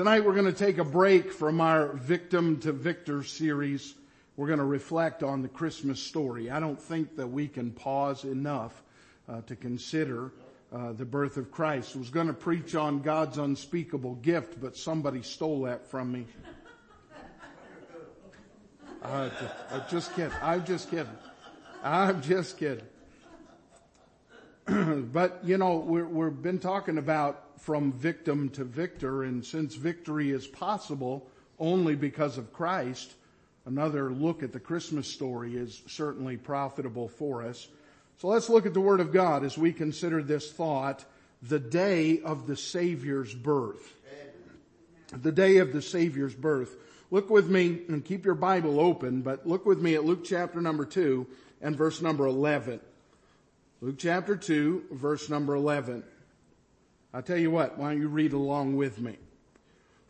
Tonight we're going to take a break from our Victim to Victor series. We're going to reflect on the Christmas story. I don't think that we can pause enough uh, to consider uh, the birth of Christ. I was going to preach on God's unspeakable gift, but somebody stole that from me. I'm just kidding. I'm just kidding. I'm just kidding. but you know, we we've been talking about from victim to victor, and since victory is possible only because of Christ, another look at the Christmas story is certainly profitable for us. So let's look at the Word of God as we consider this thought, the day of the Savior's birth. The day of the Savior's birth. Look with me and keep your Bible open, but look with me at Luke chapter number 2 and verse number 11. Luke chapter 2, verse number 11. I tell you what, why don't you read along with me?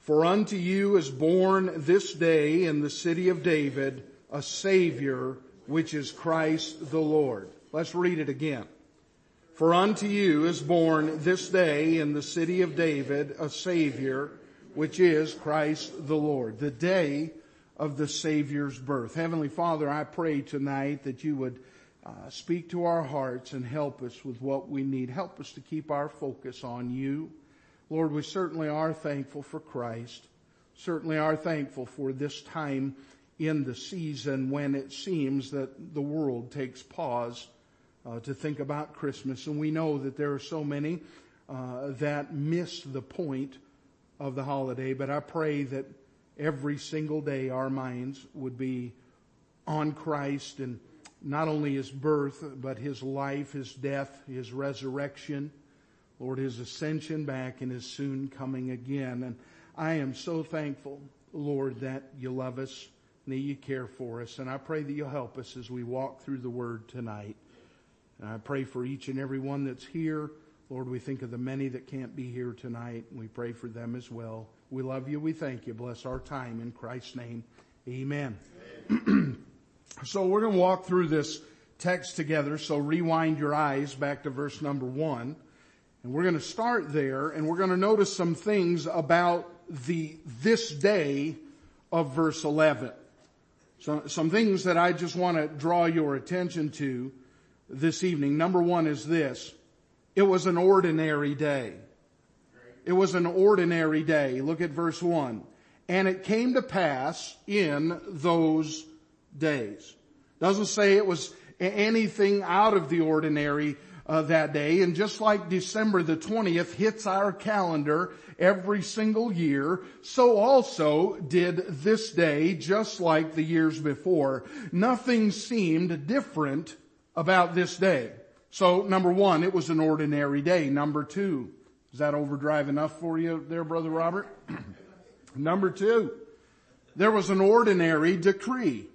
For unto you is born this day in the city of David a Savior, which is Christ the Lord. Let's read it again. For unto you is born this day in the city of David a Savior, which is Christ the Lord, the day of the Savior's birth. Heavenly Father, I pray tonight that you would uh, speak to our hearts and help us with what we need. Help us to keep our focus on you. Lord, we certainly are thankful for Christ. Certainly are thankful for this time in the season when it seems that the world takes pause uh, to think about Christmas. And we know that there are so many uh, that miss the point of the holiday, but I pray that every single day our minds would be on Christ and not only his birth, but his life, his death, his resurrection, Lord, his ascension back and his soon coming again. And I am so thankful, Lord, that you love us and that you care for us. And I pray that you'll help us as we walk through the word tonight. And I pray for each and every one that's here. Lord, we think of the many that can't be here tonight, we pray for them as well. We love you. We thank you. Bless our time in Christ's name. Amen. Amen. so we're going to walk through this text together. So rewind your eyes back to verse number one. And we're going to start there and we're going to notice some things about the, this day of verse 11. So, some things that I just want to draw your attention to this evening. Number one is this. It was an ordinary day. It was an ordinary day. Look at verse 1. And it came to pass in those days. Doesn't say it was anything out of the ordinary uh, that day. And just like December the 20th hits our calendar every single year, so also did this day, just like the years before. Nothing seemed different about this day. So number one, it was an ordinary day. Number two, is that overdrive enough for you there, Brother Robert? number two, there was an ordinary decree.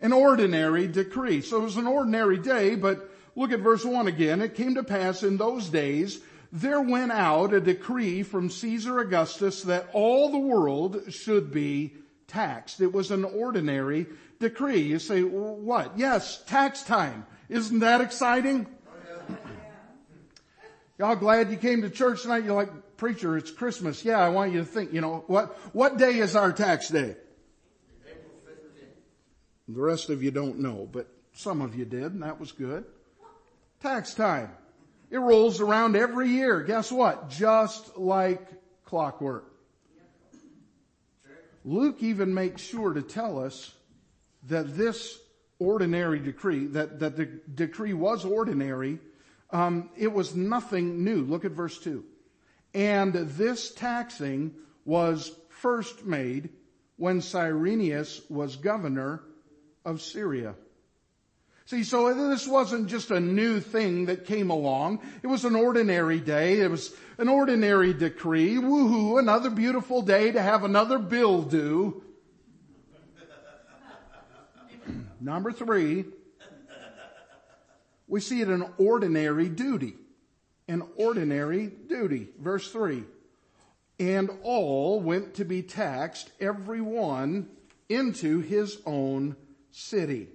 An ordinary decree. So it was an ordinary day, but look at verse one again. It came to pass in those days there went out a decree from Caesar Augustus that all the world should be taxed. It was an ordinary decree. You say, what? Yes, tax time. Isn't that exciting? Y'all glad you came to church tonight? You're like, preacher, it's Christmas. Yeah, I want you to think, you know, what, what day is our tax day? The rest of you don't know, but some of you did, and that was good. Tax time. It rolls around every year. Guess what? Just like clockwork. Luke even makes sure to tell us that this ordinary decree, that, that the decree was ordinary, um, it was nothing new. Look at verse 2. And this taxing was first made when Cyrenius was governor of Syria. See, so this wasn't just a new thing that came along. It was an ordinary day. It was an ordinary decree. Woohoo, another beautiful day to have another bill due. Number three, we see it an ordinary duty. An ordinary duty. Verse three. And all went to be taxed, every one into his own city.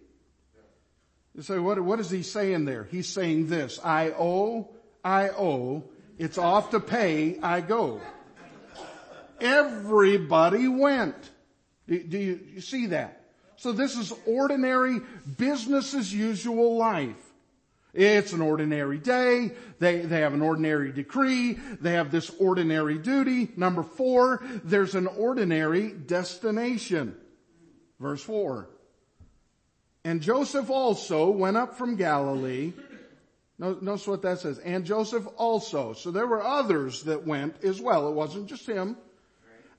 You say, what, what is he saying there? He's saying this, I owe, I owe, it's off to pay, I go. Everybody went. Do, do you, you see that? So this is ordinary business as usual life. It's an ordinary day. They, they have an ordinary decree. They have this ordinary duty. Number four, there's an ordinary destination. Verse four. And Joseph also went up from Galilee. Notice what that says. And Joseph also. So there were others that went as well. It wasn't just him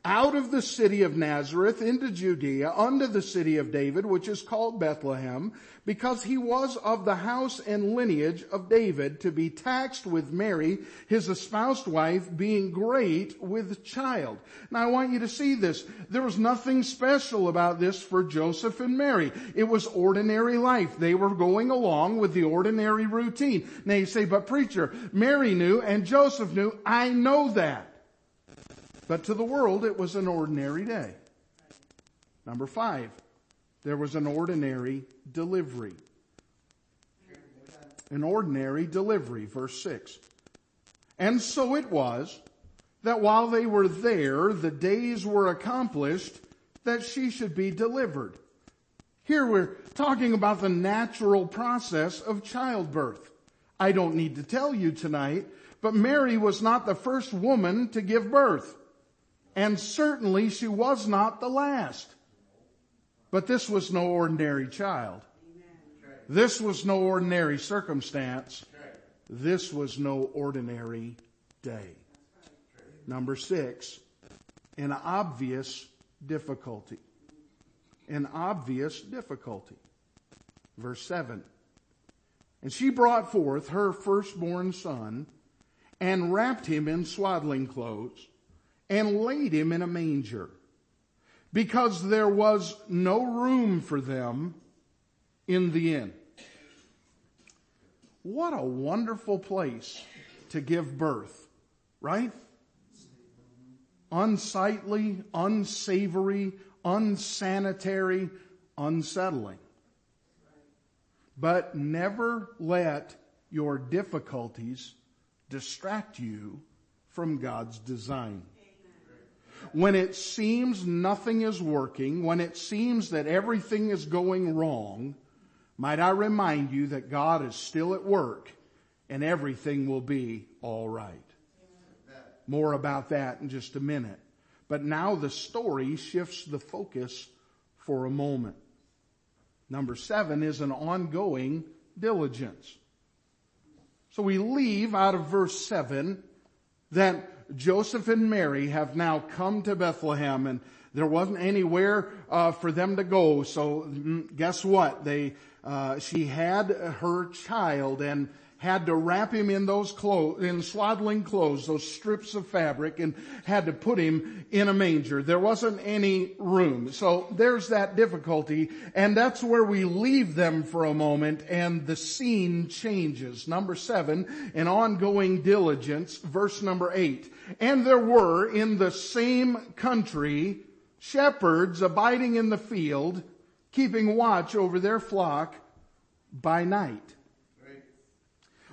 out of the city of Nazareth into Judea unto the city of David, which is called Bethlehem, because he was of the house and lineage of David to be taxed with Mary, his espoused wife, being great with child. Now I want you to see this. There was nothing special about this for Joseph and Mary. It was ordinary life. They were going along with the ordinary routine. Now you say, but preacher, Mary knew and Joseph knew. I know that. But to the world, it was an ordinary day. Number five, there was an ordinary delivery. An ordinary delivery, verse six. And so it was that while they were there, the days were accomplished that she should be delivered. Here we're talking about the natural process of childbirth. I don't need to tell you tonight, but Mary was not the first woman to give birth. And certainly she was not the last. But this was no ordinary child. This was no ordinary circumstance. This was no ordinary day. Number six, an obvious difficulty. An obvious difficulty. Verse seven. And she brought forth her firstborn son and wrapped him in swaddling clothes and laid him in a manger because there was no room for them in the inn. What a wonderful place to give birth, right? Unsightly, unsavory, unsanitary, unsettling. But never let your difficulties distract you from God's design when it seems nothing is working, when it seems that everything is going wrong, might I remind you that God is still at work and everything will be alright. More about that in just a minute. But now the story shifts the focus for a moment. Number seven is an ongoing diligence. So we leave out of verse seven that Joseph and Mary have now come to Bethlehem and there wasn't anywhere uh, for them to go. So mm, guess what? They, uh, she had her child and had to wrap him in those clothes, in swaddling clothes, those strips of fabric, and had to put him in a manger. There wasn't any room. So there's that difficulty, and that's where we leave them for a moment, and the scene changes. Number seven, an ongoing diligence, verse number eight. And there were in the same country shepherds abiding in the field, keeping watch over their flock by night.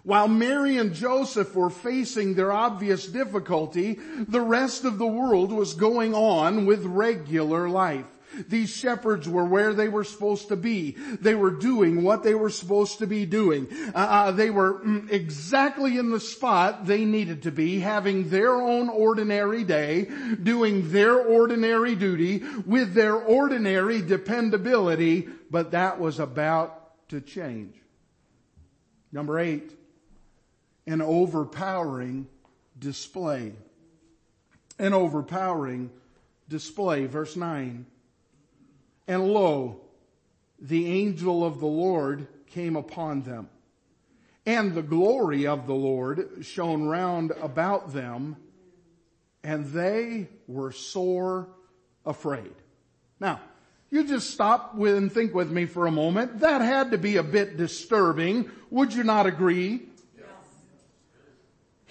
While Mary and Joseph were facing their obvious difficulty, the rest of the world was going on with regular life. These shepherds were where they were supposed to be. They were doing what they were supposed to be doing. Uh, uh, they were mm, exactly in the spot they needed to be, having their own ordinary day, doing their ordinary duty with their ordinary dependability, but that was about to change. Number eight, an overpowering display. An overpowering display. Verse 9. And lo, the angel of the Lord came upon them. And the glory of the Lord shone round about them, and they were sore afraid. Now, you just stop with and think with me for a moment. That had to be a bit disturbing. Would you not agree?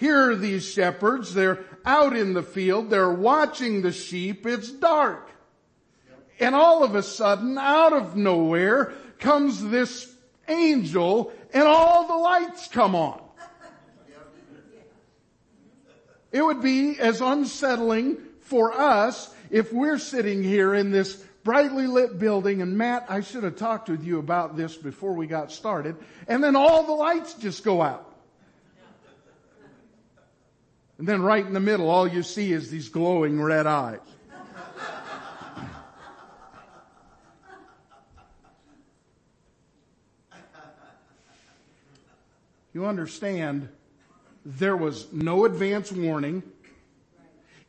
Here are these shepherds. They're out in the field. They're watching the sheep. It's dark. And all of a sudden, out of nowhere, comes this angel and all the lights come on. It would be as unsettling for us, if we're sitting here in this brightly lit building, and Matt, I should have talked with you about this before we got started, and then all the lights just go out. And then right in the middle, all you see is these glowing red eyes. You understand, there was no advance warning.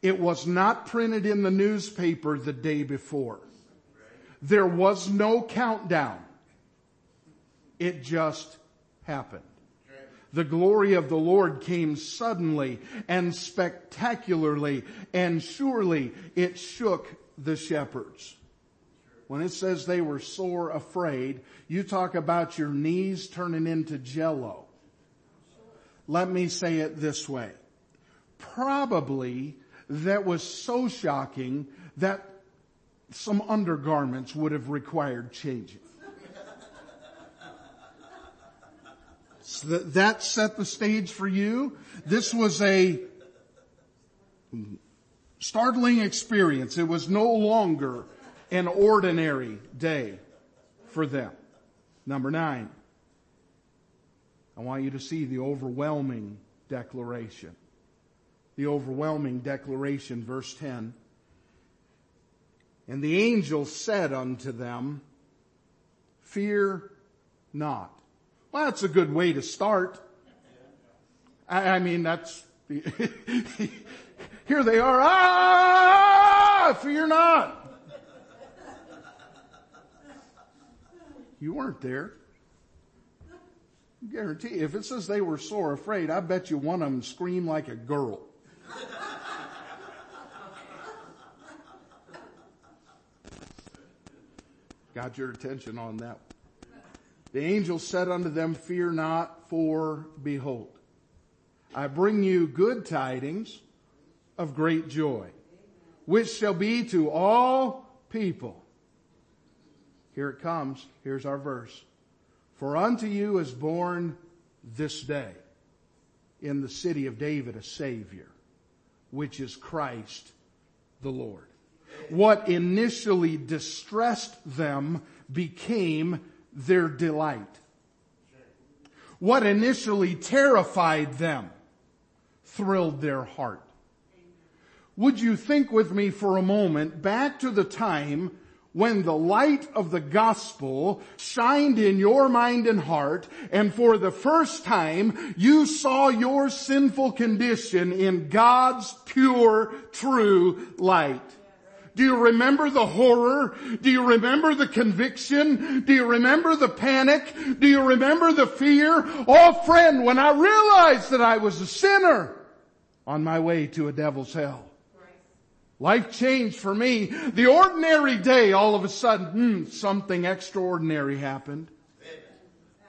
It was not printed in the newspaper the day before. There was no countdown. It just happened. The glory of the Lord came suddenly and spectacularly and surely it shook the shepherds. When it says they were sore afraid, you talk about your knees turning into jello. Let me say it this way. Probably that was so shocking that some undergarments would have required changing. So that, that set the stage for you. This was a startling experience. It was no longer an ordinary day for them. Number nine. I want you to see the overwhelming declaration. The overwhelming declaration, verse 10. And the angel said unto them, fear not. Well, that's a good way to start. I, I mean, that's, here they are, ah, fear not. You weren't there. I Guarantee, if it says they were sore afraid, I bet you one of them screamed like a girl. Got your attention on that. The angel said unto them, fear not, for behold, I bring you good tidings of great joy, which shall be to all people. Here it comes. Here's our verse. For unto you is born this day in the city of David a Savior, which is Christ the Lord. What initially distressed them became their delight. What initially terrified them thrilled their heart. Would you think with me for a moment back to the time when the light of the gospel shined in your mind and heart and for the first time you saw your sinful condition in God's pure, true light. Do you remember the horror? Do you remember the conviction? Do you remember the panic? Do you remember the fear? Oh friend, when I realized that I was a sinner on my way to a devil's hell. Life changed for me. The ordinary day, all of a sudden, hmm, something extraordinary happened.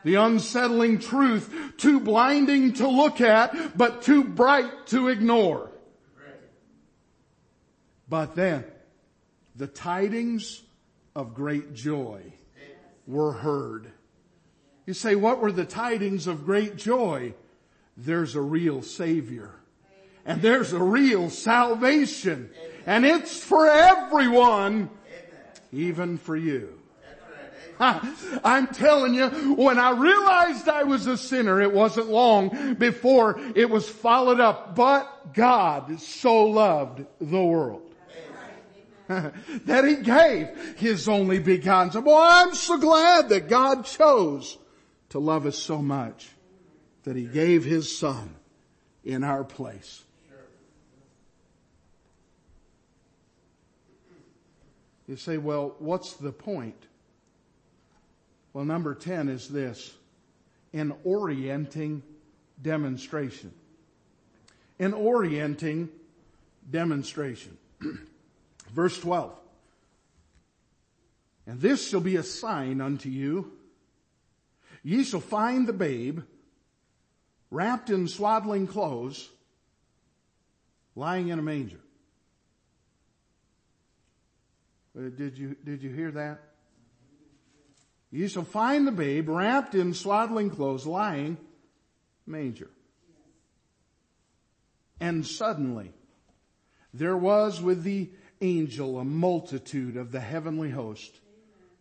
The unsettling truth, too blinding to look at, but too bright to ignore. But then, the tidings of great joy were heard. You say, what were the tidings of great joy? There's a real savior. And there's a real salvation. And it's for everyone, even for you. I'm telling you, when I realized I was a sinner, it wasn't long before it was followed up. But God so loved the world. that he gave his only begotten son. Boy, I'm so glad that God chose to love us so much that he gave his son in our place. You say, well, what's the point? Well, number 10 is this. An orienting demonstration. An orienting demonstration. Verse 12. And this shall be a sign unto you. Ye shall find the babe wrapped in swaddling clothes lying in a manger. Uh, did you, did you hear that? You shall find the babe wrapped in swaddling clothes lying manger. And suddenly there was with the angel a multitude of the heavenly host,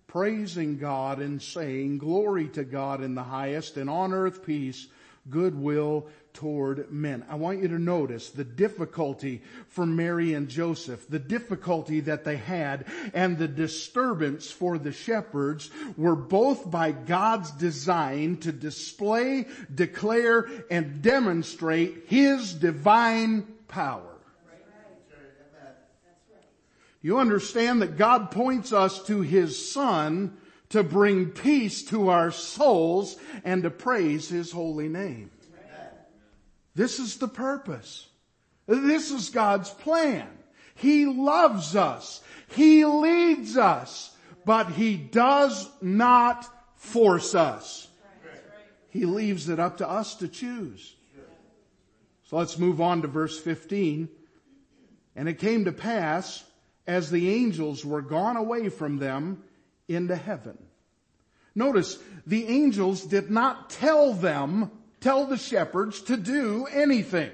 praising God and saying, glory to God in the highest and on earth peace, goodwill toward men. I want you to notice the difficulty for Mary and Joseph, the difficulty that they had, and the disturbance for the shepherds were both by God's design to display, declare, and demonstrate His divine power. You understand that God points us to His Son to bring peace to our souls and to praise His holy name. This is the purpose. This is God's plan. He loves us. He leads us, but He does not force us. He leaves it up to us to choose. So let's move on to verse 15. And it came to pass as the angels were gone away from them into heaven. Notice the angels did not tell them, tell the shepherds to do anything.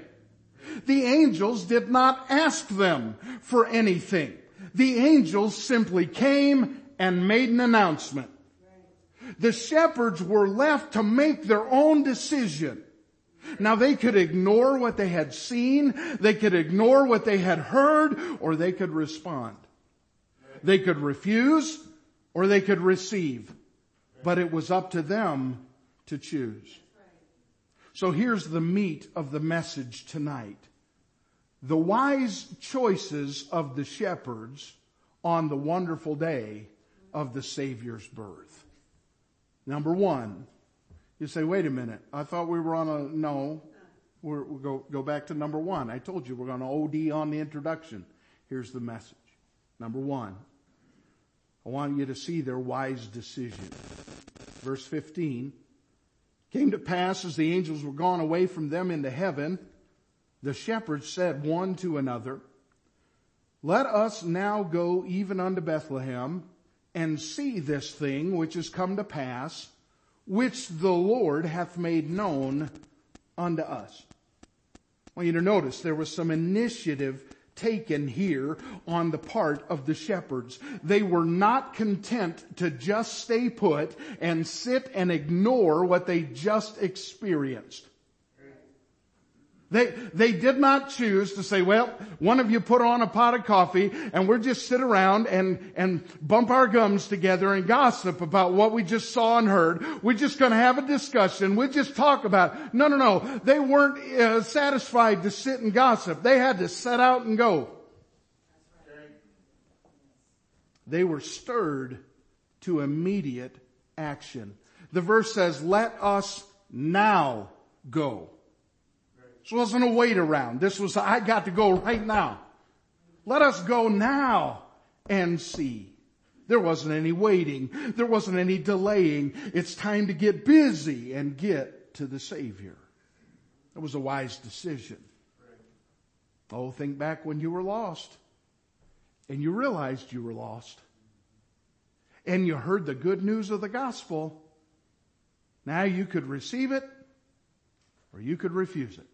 The angels did not ask them for anything. The angels simply came and made an announcement. The shepherds were left to make their own decision. Now they could ignore what they had seen, they could ignore what they had heard, or they could respond. They could refuse, or they could receive. But it was up to them to choose. So here's the meat of the message tonight. The wise choices of the shepherds on the wonderful day of the Savior's birth. Number one, you say, wait a minute. I thought we were on a, no. We're, we'll go, go back to number one. I told you we're going to OD on the introduction. Here's the message. Number one. I want you to see their wise decision. Verse 15. Came to pass as the angels were gone away from them into heaven, the shepherds said one to another, let us now go even unto Bethlehem and see this thing which has come to pass, which the Lord hath made known unto us. I want you to notice there was some initiative taken here on the part of the shepherds. They were not content to just stay put and sit and ignore what they just experienced. They, they did not choose to say, well, one of you put on a pot of coffee and we'll just sit around and, and bump our gums together and gossip about what we just saw and heard. We're just going to have a discussion. We'll just talk about it. No, no, no. They weren't uh, satisfied to sit and gossip. They had to set out and go. They were stirred to immediate action. The verse says, let us now go. This wasn't a wait around. This was, I got to go right now. Let us go now and see. There wasn't any waiting. There wasn't any delaying. It's time to get busy and get to the Savior. It was a wise decision. Oh, think back when you were lost and you realized you were lost and you heard the good news of the gospel. Now you could receive it or you could refuse it.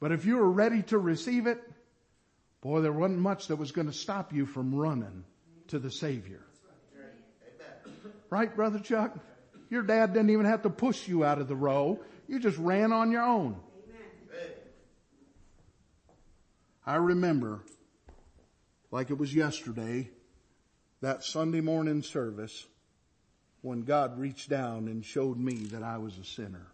But if you were ready to receive it, boy, there wasn't much that was going to stop you from running to the Savior. Right, Brother Chuck? Your dad didn't even have to push you out of the row. You just ran on your own. I remember, like it was yesterday, that Sunday morning service when God reached down and showed me that I was a sinner.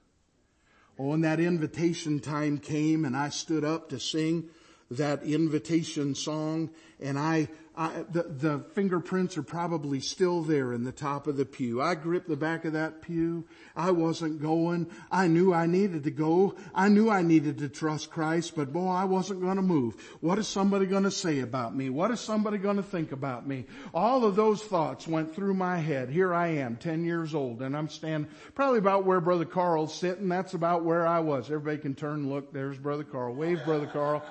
And that invitation time came and I stood up to sing that invitation song and I, I the, the, fingerprints are probably still there in the top of the pew. I gripped the back of that pew. I wasn't going. I knew I needed to go. I knew I needed to trust Christ, but boy, I wasn't going to move. What is somebody going to say about me? What is somebody going to think about me? All of those thoughts went through my head. Here I am, 10 years old, and I'm standing probably about where Brother Carl's sitting. That's about where I was. Everybody can turn look. There's Brother Carl. Wave, Brother Carl.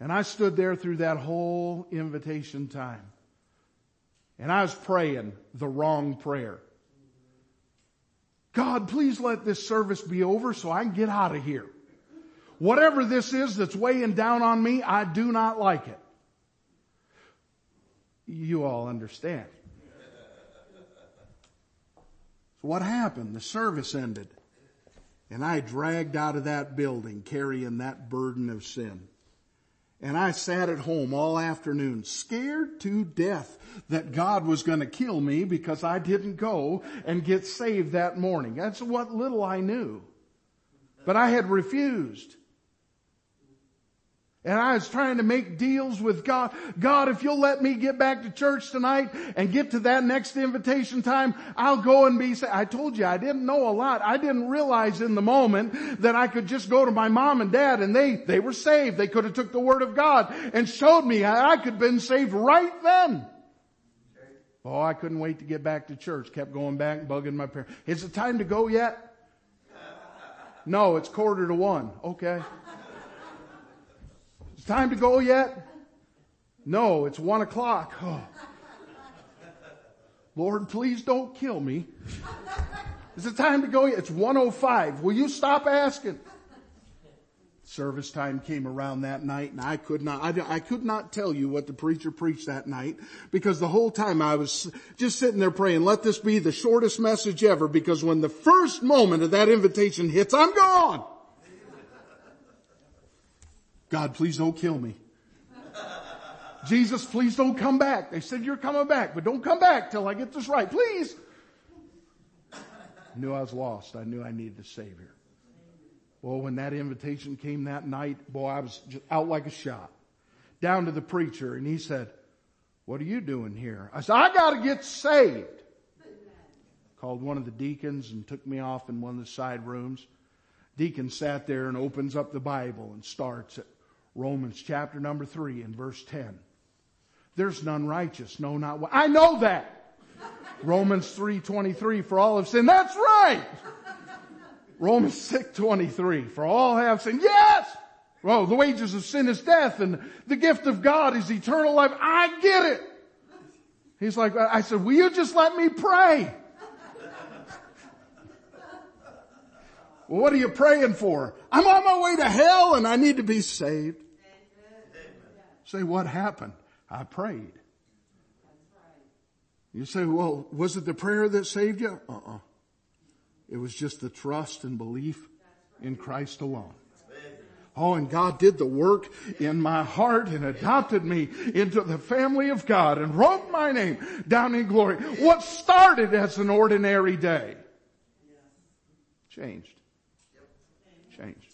And I stood there through that whole invitation time. And I was praying the wrong prayer. God, please let this service be over so I can get out of here. Whatever this is that's weighing down on me, I do not like it. You all understand. So what happened? The service ended. And I dragged out of that building carrying that burden of sin. And I sat at home all afternoon scared to death that God was going to kill me because I didn't go and get saved that morning. That's what little I knew. But I had refused. And I was trying to make deals with God. God, if you'll let me get back to church tonight and get to that next invitation time, I'll go and be saved. I told you I didn't know a lot. I didn't realize in the moment that I could just go to my mom and dad and they, they were saved. They could have took the word of God and showed me I could have been saved right then. Oh, I couldn't wait to get back to church. Kept going back, bugging my parents. Is it time to go yet? No, it's quarter to one. Okay time to go yet? No, it's one o'clock. Oh. Lord, please don't kill me. Is it time to go yet? It's 105. Will you stop asking? Service time came around that night and I could not, I, I, could not tell you what the preacher preached that night because the whole time I was just sitting there praying, let this be the shortest message ever because when the first moment of that invitation hits, I'm gone. God, please don't kill me. Jesus, please don't come back. They said you're coming back, but don't come back till I get this right, please. I knew I was lost. I knew I needed a Savior. Well, when that invitation came that night, boy, I was out like a shot. Down to the preacher, and he said, what are you doing here? I said, I gotta get saved. Called one of the deacons and took me off in one of the side rooms. Deacon sat there and opens up the Bible and starts it. Romans chapter number three and verse 10. There's none righteous, no not one. I know that. Romans 3.23, for all have sinned. That's right! Romans 6.23, for all have sinned. Yes! Well, the wages of sin is death and the gift of God is eternal life. I get it. He's like, I said, will you just let me pray? well, what are you praying for? I'm on my way to hell and I need to be saved. Say, what happened? I prayed. You say, well, was it the prayer that saved you? Uh-uh. It was just the trust and belief in Christ alone. Oh, and God did the work in my heart and adopted me into the family of God and wrote my name down in glory. What started as an ordinary day changed. Changed.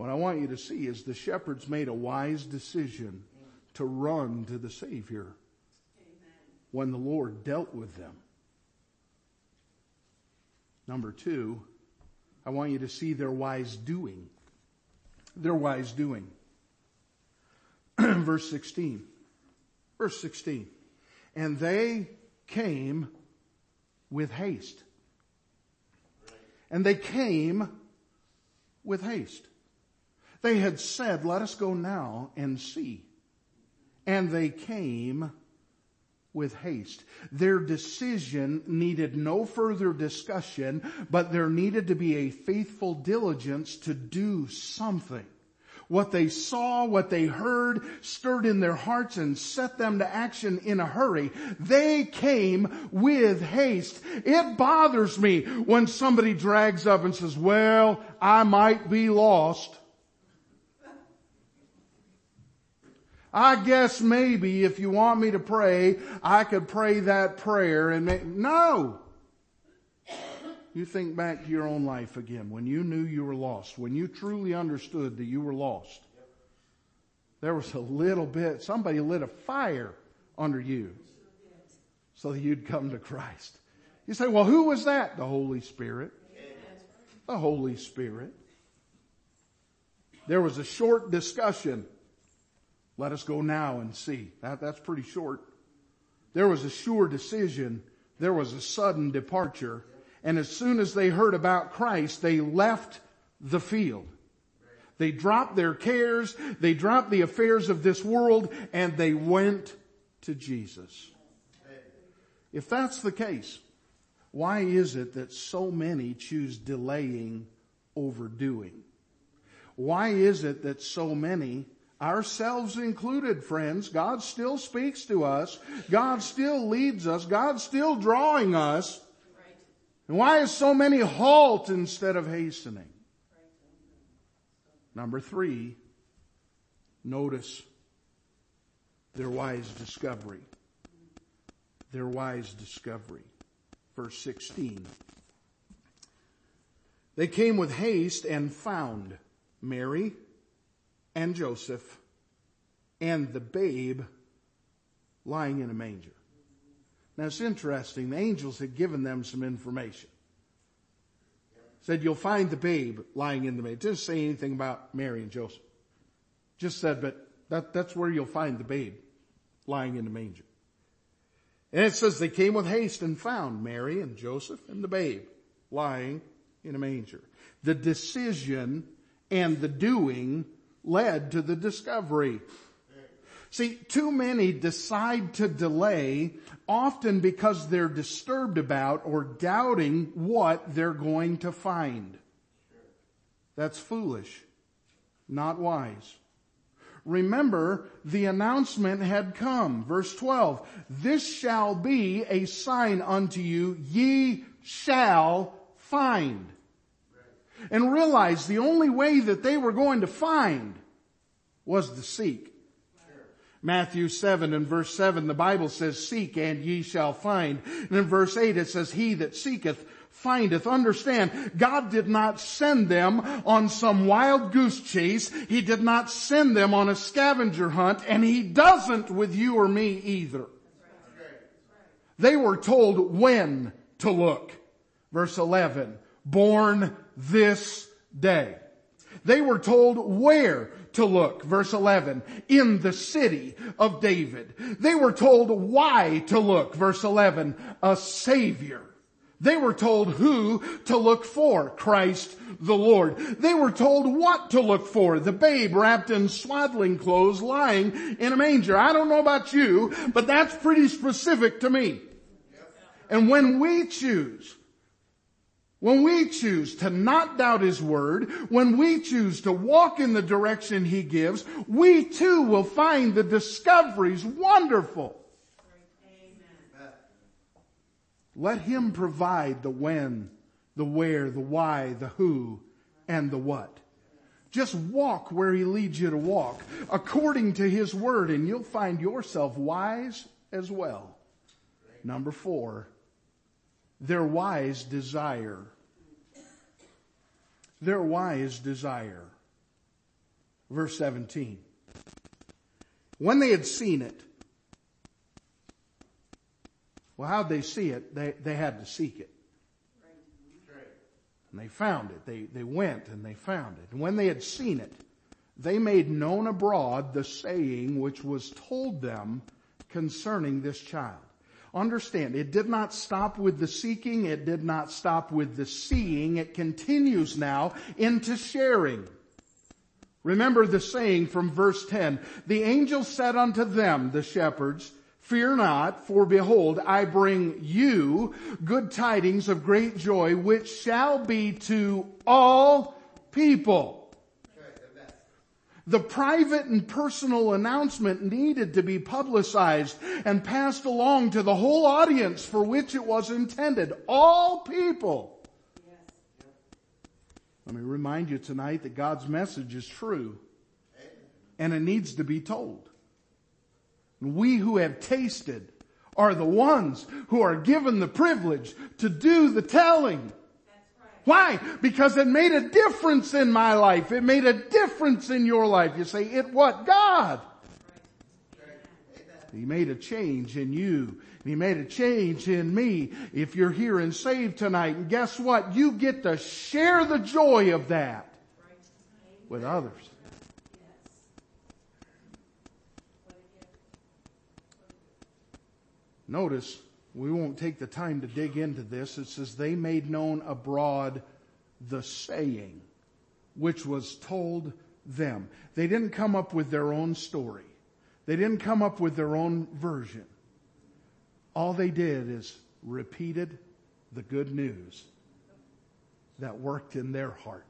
What I want you to see is the shepherds made a wise decision to run to the Savior when the Lord dealt with them. Number two, I want you to see their wise doing. Their wise doing. Verse 16. Verse 16. And they came with haste. And they came with haste. They had said, let us go now and see. And they came with haste. Their decision needed no further discussion, but there needed to be a faithful diligence to do something. What they saw, what they heard stirred in their hearts and set them to action in a hurry. They came with haste. It bothers me when somebody drags up and says, well, I might be lost. I guess maybe if you want me to pray, I could pray that prayer and make, no! You think back to your own life again, when you knew you were lost, when you truly understood that you were lost. There was a little bit, somebody lit a fire under you so that you'd come to Christ. You say, well, who was that? The Holy Spirit. The Holy Spirit. There was a short discussion let us go now and see. That, that's pretty short. There was a sure decision. There was a sudden departure. And as soon as they heard about Christ, they left the field. They dropped their cares, they dropped the affairs of this world, and they went to Jesus. If that's the case, why is it that so many choose delaying over doing? Why is it that so many, ourselves included friends, God still speaks to us, God still leads us, God's still drawing us, and why is so many halt instead of hastening? Number three, notice their wise discovery. Their wise discovery. Verse 16. They came with haste and found Mary and Joseph and the babe lying in a manger. Now it's interesting. The angels had given them some information. Said you'll find the babe lying in the manger. Didn't say anything about Mary and Joseph. Just said, but that, that's where you'll find the babe lying in the manger. And it says they came with haste and found Mary and Joseph and the babe lying in a manger. The decision and the doing led to the discovery. See, too many decide to delay often because they're disturbed about or doubting what they're going to find. That's foolish, not wise. Remember, the announcement had come. Verse 12, this shall be a sign unto you, ye shall find. And realize the only way that they were going to find was to seek. Matthew 7 and verse 7, the Bible says, seek and ye shall find. And in verse 8 it says, he that seeketh findeth. Understand, God did not send them on some wild goose chase. He did not send them on a scavenger hunt and He doesn't with you or me either. They were told when to look. Verse 11, born this day. They were told where to look. Verse 11, in the city of David. They were told why to look. Verse 11, a savior. They were told who to look for, Christ the Lord. They were told what to look for, the babe wrapped in swaddling clothes lying in a manger. I don't know about you, but that's pretty specific to me. And when we choose when we choose to not doubt His Word, when we choose to walk in the direction He gives, we too will find the discoveries wonderful. Amen. Let Him provide the when, the where, the why, the who, and the what. Just walk where He leads you to walk according to His Word and you'll find yourself wise as well. Number four, their wise desire. Their wise desire. Verse 17. When they had seen it, well, how'd they see it? They, they had to seek it. And they found it. They, they went and they found it. And when they had seen it, they made known abroad the saying which was told them concerning this child. Understand, it did not stop with the seeking, it did not stop with the seeing, it continues now into sharing. Remember the saying from verse 10, the angel said unto them, the shepherds, Fear not, for behold, I bring you good tidings of great joy, which shall be to all people. The private and personal announcement needed to be publicized and passed along to the whole audience for which it was intended. All people. Let me remind you tonight that God's message is true and it needs to be told. We who have tasted are the ones who are given the privilege to do the telling. Why? Because it made a difference in my life. It made a difference in your life. You say, it what? God. He made a change in you. He made a change in me. If you're here and saved tonight, and guess what? You get to share the joy of that with others. Notice we won't take the time to dig into this. It says they made known abroad the saying which was told them. They didn't come up with their own story. They didn't come up with their own version. All they did is repeated the good news that worked in their heart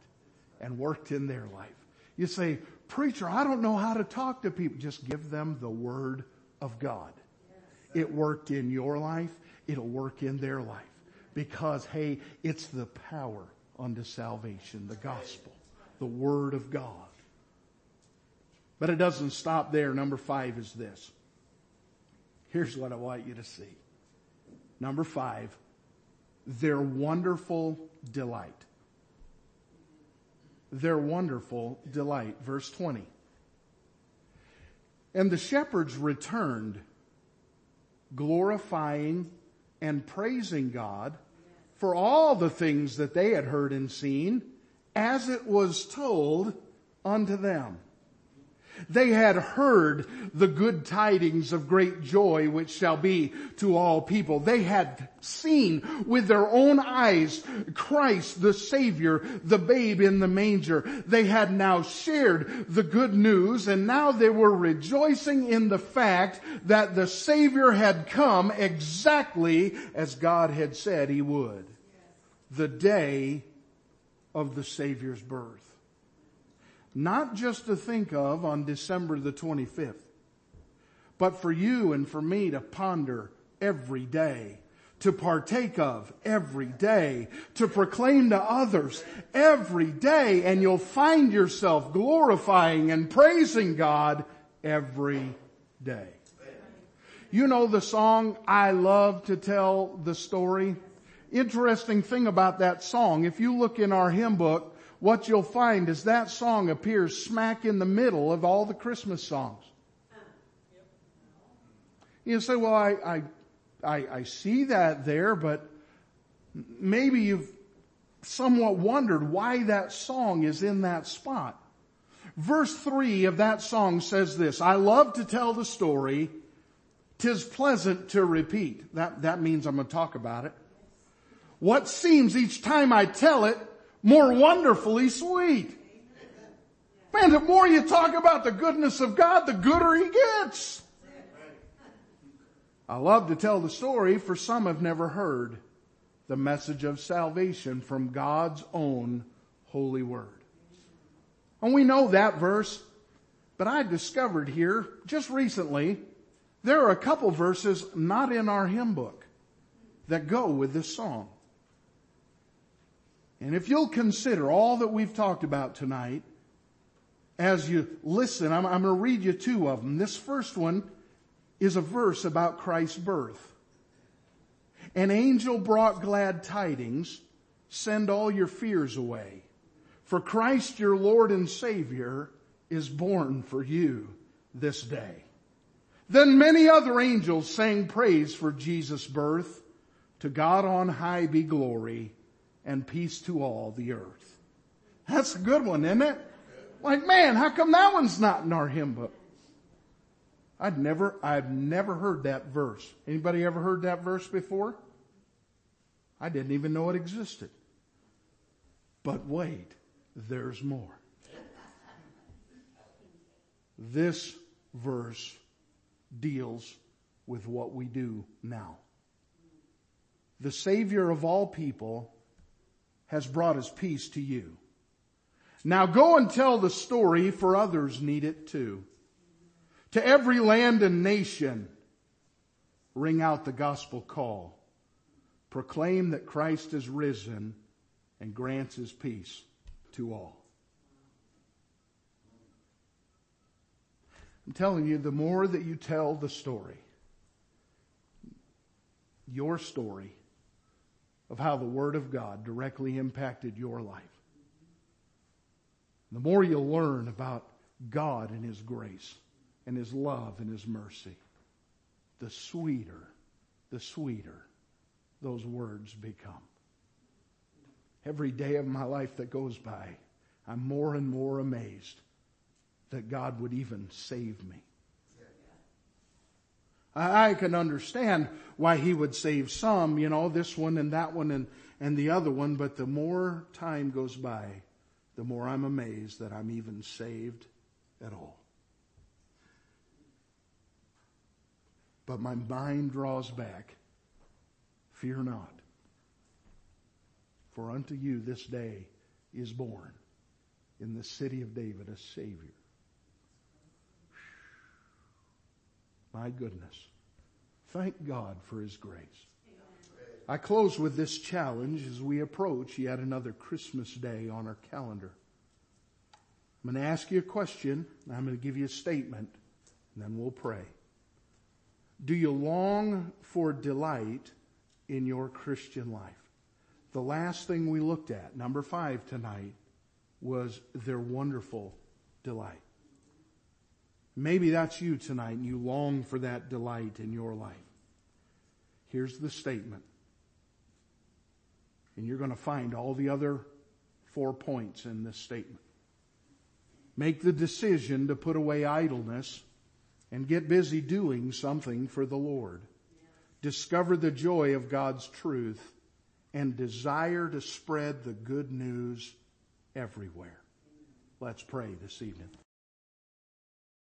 and worked in their life. You say, preacher, I don't know how to talk to people. Just give them the word of God. It worked in your life. It'll work in their life. Because, hey, it's the power unto salvation, the gospel, the word of God. But it doesn't stop there. Number five is this. Here's what I want you to see. Number five, their wonderful delight. Their wonderful delight. Verse 20. And the shepherds returned, glorifying and praising God for all the things that they had heard and seen as it was told unto them. They had heard the good tidings of great joy which shall be to all people. They had seen with their own eyes Christ the Savior, the babe in the manger. They had now shared the good news and now they were rejoicing in the fact that the Savior had come exactly as God had said he would. The day of the Savior's birth not just to think of on December the 25th, but for you and for me to ponder every day, to partake of every day, to proclaim to others every day, and you'll find yourself glorifying and praising God every day. You know the song, I love to tell the story? Interesting thing about that song, if you look in our hymn book, what you'll find is that song appears smack in the middle of all the Christmas songs. You say, well, I, I, I, I see that there, but maybe you've somewhat wondered why that song is in that spot. Verse three of that song says this, I love to tell the story, tis pleasant to repeat. That, that means I'm going to talk about it. What seems each time I tell it more wonderfully sweet. Man, the more you talk about the goodness of God, the gooder he gets. I love to tell the story for some have never heard the message of salvation from God's own holy word. And we know that verse, but I discovered here just recently, there are a couple verses not in our hymn book that go with this song. And if you'll consider all that we've talked about tonight, as you listen, I'm, I'm going to read you two of them. This first one is a verse about Christ's birth. An angel brought glad tidings, send all your fears away. For Christ your Lord and Savior is born for you this day. Then many other angels sang praise for Jesus' birth. To God on high be glory and peace to all the earth. That's a good one, isn't it? Like, man, how come that one's not in our hymn book? I'd never, I've never heard that verse. Anybody ever heard that verse before? I didn't even know it existed. But wait, there's more. This verse deals with what we do now. The Savior of all people has brought his peace to you. Now go and tell the story for others need it too. To every land and nation, ring out the gospel call. Proclaim that Christ is risen and grants his peace to all. I'm telling you, the more that you tell the story, your story, of how the Word of God directly impacted your life. The more you learn about God and His grace and His love and His mercy, the sweeter, the sweeter those words become. Every day of my life that goes by, I'm more and more amazed that God would even save me. I, can understand why he would save some, you know, this one and that one and, and the other one, but the more time goes by, the more I'm amazed that I'm even saved at all. But my mind draws back. Fear not. For unto you this day is born in the city of David a Savior. My goodness. Thank God for His grace. I close with this challenge as we approach yet another Christmas day on our calendar. I'm going to ask you a question, I'm going to give you a statement, and then we'll pray. Do you long for delight in your Christian life? The last thing we looked at, number five tonight, was their wonderful delight. Maybe that's you tonight and you long for that delight in your life. Here's the statement. And you're going to find all the other four points in this statement. Make the decision to put away idleness and get busy doing something for the Lord. Discover the joy of God's truth and desire to spread the good news everywhere. Let's pray this evening.